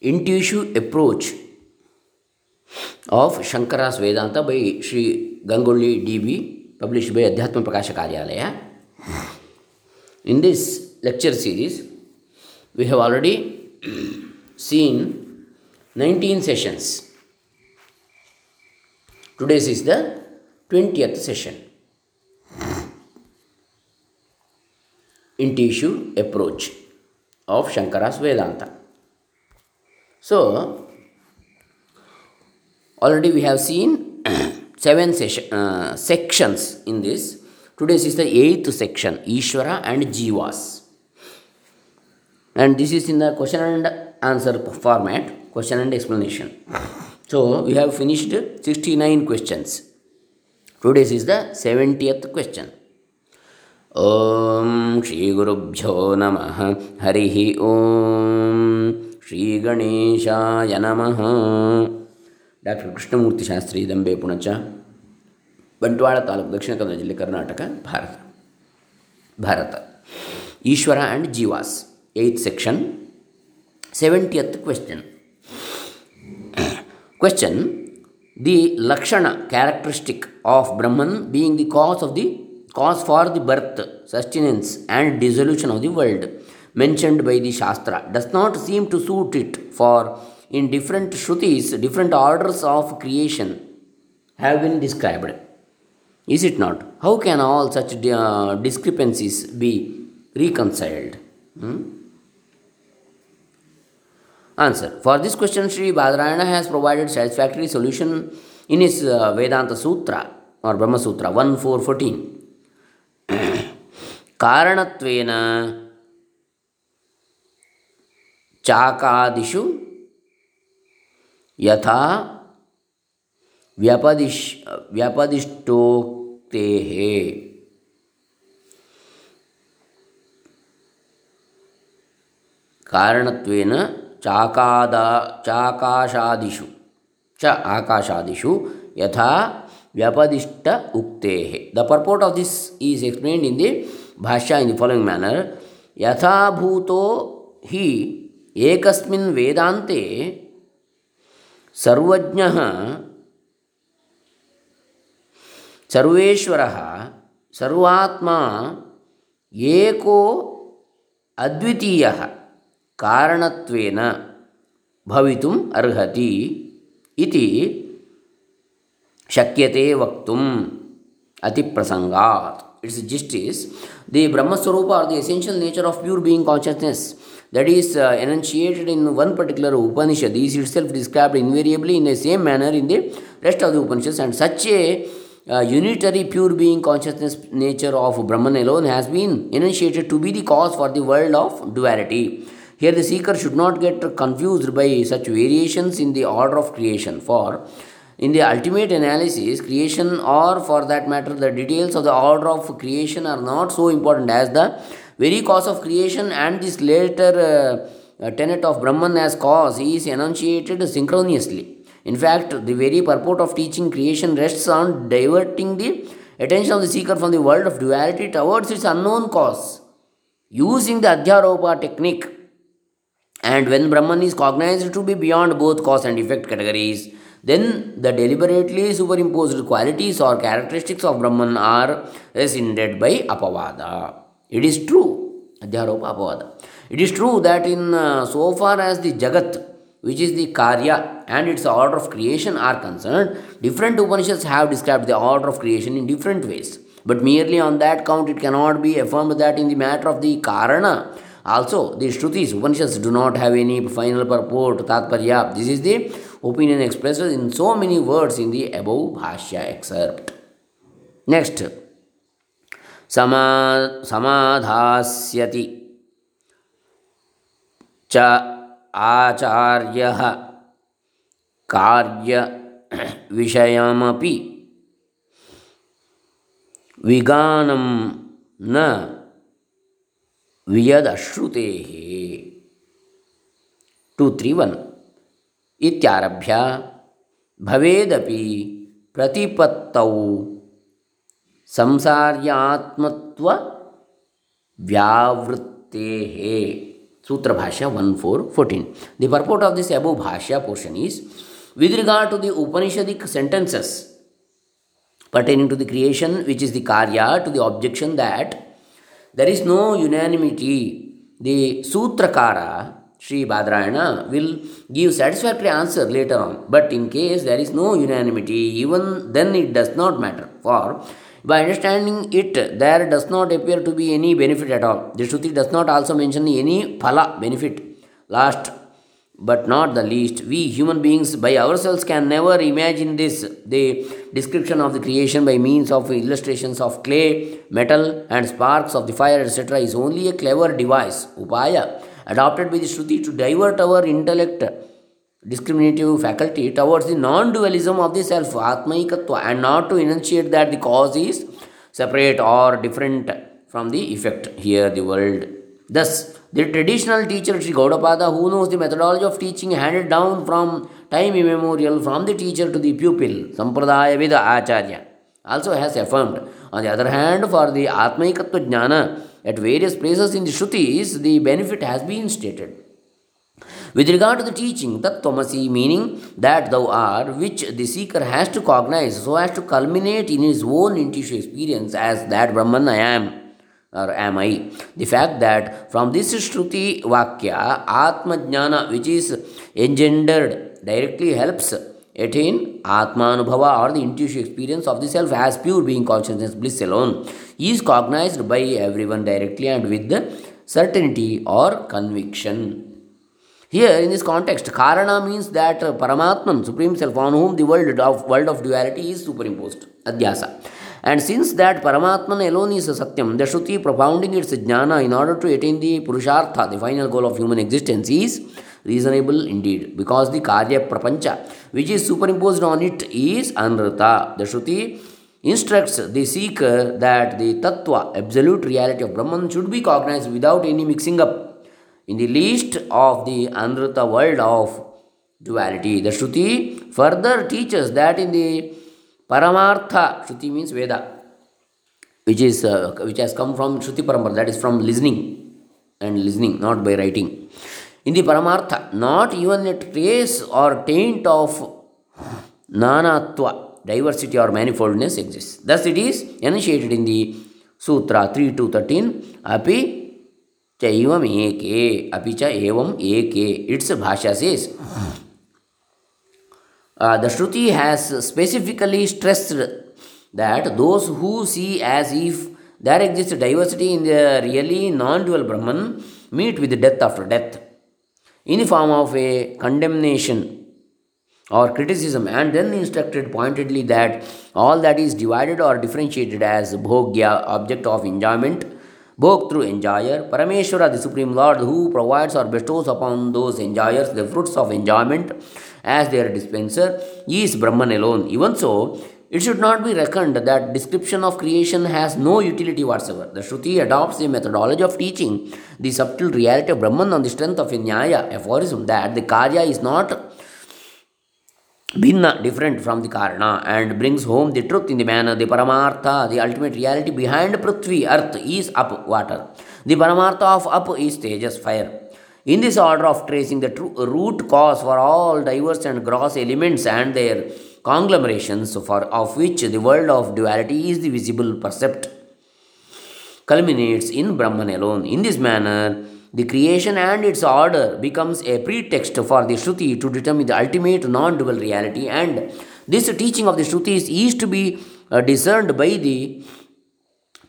intuitive approach of Shankara's Vedanta by Sri Gangoli DB, published by Adhyatma Prakasha Karyalaya. In this lecture series, we have already seen 19 sessions. Today's is the 20th session. Intuitive approach of Shankara's Vedanta. So, already we have seen seven session, uh, sections in this. Today's is the eighth section, Ishvara and Jivas. And this is in the question and answer format, question and explanation. So, we have finished 69 questions. Today's is the 70th question. ॐ श्रीगुरुभ्यो नमः हरिः ॐ श्रीगणेशाय नमः doctor Krishnamurthy Shastri Dambe Punacha Bantwal taluk Dakshina Kannada ಜಿಲ್ಲೆ Karnataka Bharat Bharat Ishwara and jivas eighth section seventieth question question the lakshana characteristic of Brahman being the cause of the cause for the birth, sustenance, and dissolution of the world mentioned by the Shastra does not seem to suit it, for in different Shrutis, different orders of creation have been described. Is it not? How can all such uh, discrepancies be reconciled? Hmm? Answer. For this question, Sri Badarayana has provided satisfactory solution in his uh, Vedanta Sutra or Brahma Sutra 1414. ಕಾರಣತ್ವೇನ चाकादिषु यथा व्यपदिश, व्यपदिष्टोक्ते। कारणत्वेन चाकादा, चाकाशादिषु, च आकाशादिषु यथा व्यपदिष्ट उक्ते। The purport of this is explained in the Bhashya in the following manner यथा भूतो ही एकस्मिन् वेदान्ते सर्वज्ञः सर्वेश्वरः सर्वात्मा एको अद्वितीयः कारणत्वेन भवितुम् अर्हति इति शक्यते वक्तुम् अतिप्रसङ्गात्. Its gist is the Brahmaswarupa are the essential nature of pure being consciousness that is uh, enunciated in one particular Upanishad. Is itself described invariably in the same manner in the rest of the Upanishads, and such a uh, unitary pure being consciousness nature of Brahman alone has been enunciated to be the cause for the world of duality. Here, the seeker should not get confused by such variations in the order of creation, for in the ultimate analysis, creation, or for that matter, the details of the order of creation are not so important as the very cause of creation and this later uh, uh, tenet of Brahman as cause is enunciated synchronously. In fact, the very purport of teaching creation rests on diverting the attention of the seeker from the world of duality towards its unknown cause. Using the Adhyaropa technique, and when Brahman is cognized to be beyond both cause and effect categories, then the deliberately superimposed qualities or characteristics of Brahman are rescinded by Apavada. It is true, Adhyaropa Apavada. It is true that in uh, so far as the Jagat, which is the Karya and its order of creation are concerned, different Upanishads have described the order of creation in different ways. But merely on that count, it cannot be affirmed that in the matter of the Karana, also the Shrutis, Upanishads do not have any final purport, Tatparya. This is the opinion expressed in so many words in the above Bhashya excerpt. Next, Samadhasyati च आचार्यः कार्यविषयमपि विगानं न वियदश्रुतेः। Two three one इत्यारभ्य भवेदपि प्रतिपत्तौ संसार्यात्मत्व व्यावृत्तेः Sutra Bhashya 1414. The purport of this above Bhashya portion is with regard to the Upanishadic sentences pertaining to the creation, which is the Karya, to the objection that there is no unanimity. The Sutrakara, Sri Badrayana, will give satisfactory answer later on. But in case there is no unanimity, even then it does not matter. For by understanding it, there does not appear to be any benefit at all. The Shruti does not also mention any phala benefit. Last but not the least, we human beings by ourselves can never imagine this. The description of the creation by means of illustrations of clay, metal, and sparks of the fire, etc., is only a clever device, upaya, adopted by the Shruti to divert our intellect discriminative faculty towards the non dualism of the self, Atmaikatva, and not to enunciate that the cause is separate or different from the effect here, the world. Thus, the traditional teacher Sri Gaudapada, who knows the methodology of teaching handed down from time immemorial from the teacher to the pupil, Sampradaya Vida Acharya, also has affirmed. On the other hand, for the Atmaikatva Jnana, at various places in the Shrutis, the benefit has been stated. With regard to the teaching, Tattvamasi, meaning that thou art, which the seeker has to cognize so as to culminate in his own intuitive experience as that Brahman I am or am I. The fact that from this Shruti Vakya, Atma Jnana, which is engendered, directly helps attain Atmanubhava or the intuitive experience of the self as pure being consciousness bliss alone, is cognized by everyone directly and with certainty or conviction. Here, in this context, Karana means that uh, Paramatman, Supreme Self, on whom the world of, world of duality is superimposed, Adhyasa. And since that Paramatman alone is Satyam, the Shruti propounding its jnana in order to attain the Purushartha, the final goal of human existence, is reasonable indeed, because the Karya Prapancha, which is superimposed on it, is Anrita. The Shruti instructs the seeker that the Tattva, absolute reality of Brahman, should be cognized without any mixing up in the least of the Anrita world of duality. The Shruti further teaches that in the Paramartha, Shruti means Veda, which is uh, which has come from Shruti Parampara, that is from listening and listening, not by writing. In the Paramartha, not even a trace or taint of Nanatva, diversity or manifoldness exists. Thus, it is enunciated in the Sutra 3 to 13. Api चम अपि अभी एवम् एके, its Bhashya says the shruti has specifically stressed that those who see as if there exist diversity in the really non dual Brahman meet with death after death in form of a condemnation or criticism and then instructed pointedly that all that is divided or differentiated as bhogya object of enjoyment both through enjoyer, Parameshwara, the Supreme Lord, who provides or bestows upon those enjoyers the fruits of enjoyment as their dispenser, is Brahman alone. Even so, it should not be reckoned that description of creation has no utility whatsoever. The Shruti adopts a methodology of teaching the subtle reality of Brahman on the strength of a Nyaya aphorism that the Karya is not different from the karana, and brings home the truth in the manner, the paramartha, the ultimate reality behind Prithvi, earth, is ap, water. The paramartha of ap is tejas, fire. In this order of tracing the true root cause for all diverse and gross elements and their conglomerations, for of which the world of duality is the visible percept, culminates in Brahman alone. In this manner, the creation and its order becomes a pretext for the Shruti to determine the ultimate non dual reality, and this teaching of the Shrutis is to be uh, discerned by the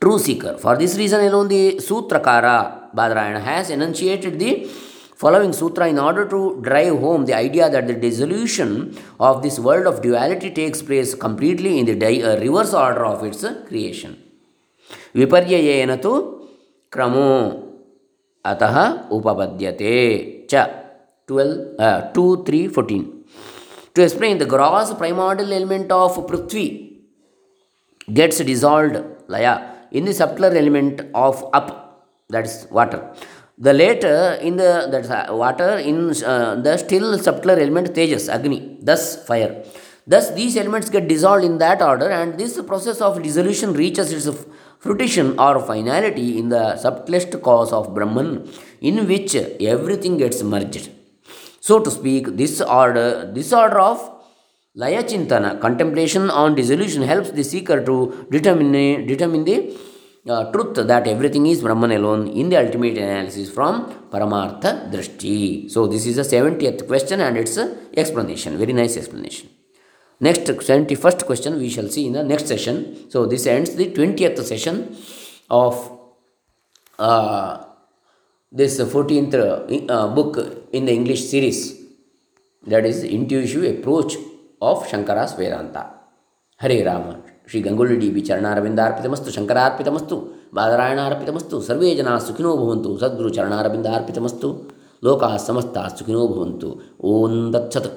true seeker. For this reason alone, the Sutrakara Badrayana has enunciated the following sutra in order to drive home the idea that the dissolution of this world of duality takes place completely in the di- uh, reverse order of its creation. ವಿಪರ್ಯಯೇನ tu kramo. अतः उपपद्यते च. Twelve two, three, fourteen. To explain the gross primordial element of prithvi gets dissolved laya in the subtler element of ap that is water the latter in the that water in the still subtler element tejas agni thus fire thus these elements get dissolve in that order and this process of dissolution reaches its fruition or finality in the subtlest cause of Brahman, in which everything gets merged. So to speak, this order, this order of Laya Chintana, contemplation on dissolution, helps the seeker to determine, determine the uh, truth that everything is Brahman alone in the ultimate analysis from Paramartha Drishti. So, this is the 70th question and its explanation. Very nice explanation. 71st question we shall see in the next session. So, this ends the 20th session of uh, this 14th uh, book in the English series that is Intuitive Approach of Shankara's Vedanta. Hare Rama. Shri Gangolli D B ಚರಣಾರವಿಂದಾರ್ಪಿತಮಸ್ತು ಶಂಕರಾರ್ಪಿತಮಸ್ತು ಬಾದರಾಯಣಾರ್ಪಿತಮಸ್ತು ಸರ್ವೇ ಜನ ಸುಖಿನೋ ಭವಂತು ಸದ್ಗುರು ಚರಣಾರವಿಂದಾರ್ಪಿತಮಸ್ತು ಲೋಕಾ ಸಮಸ್ತ ಸುಖಿನೋ ಭವಂತು ಓಂ ದತ್ಸತ್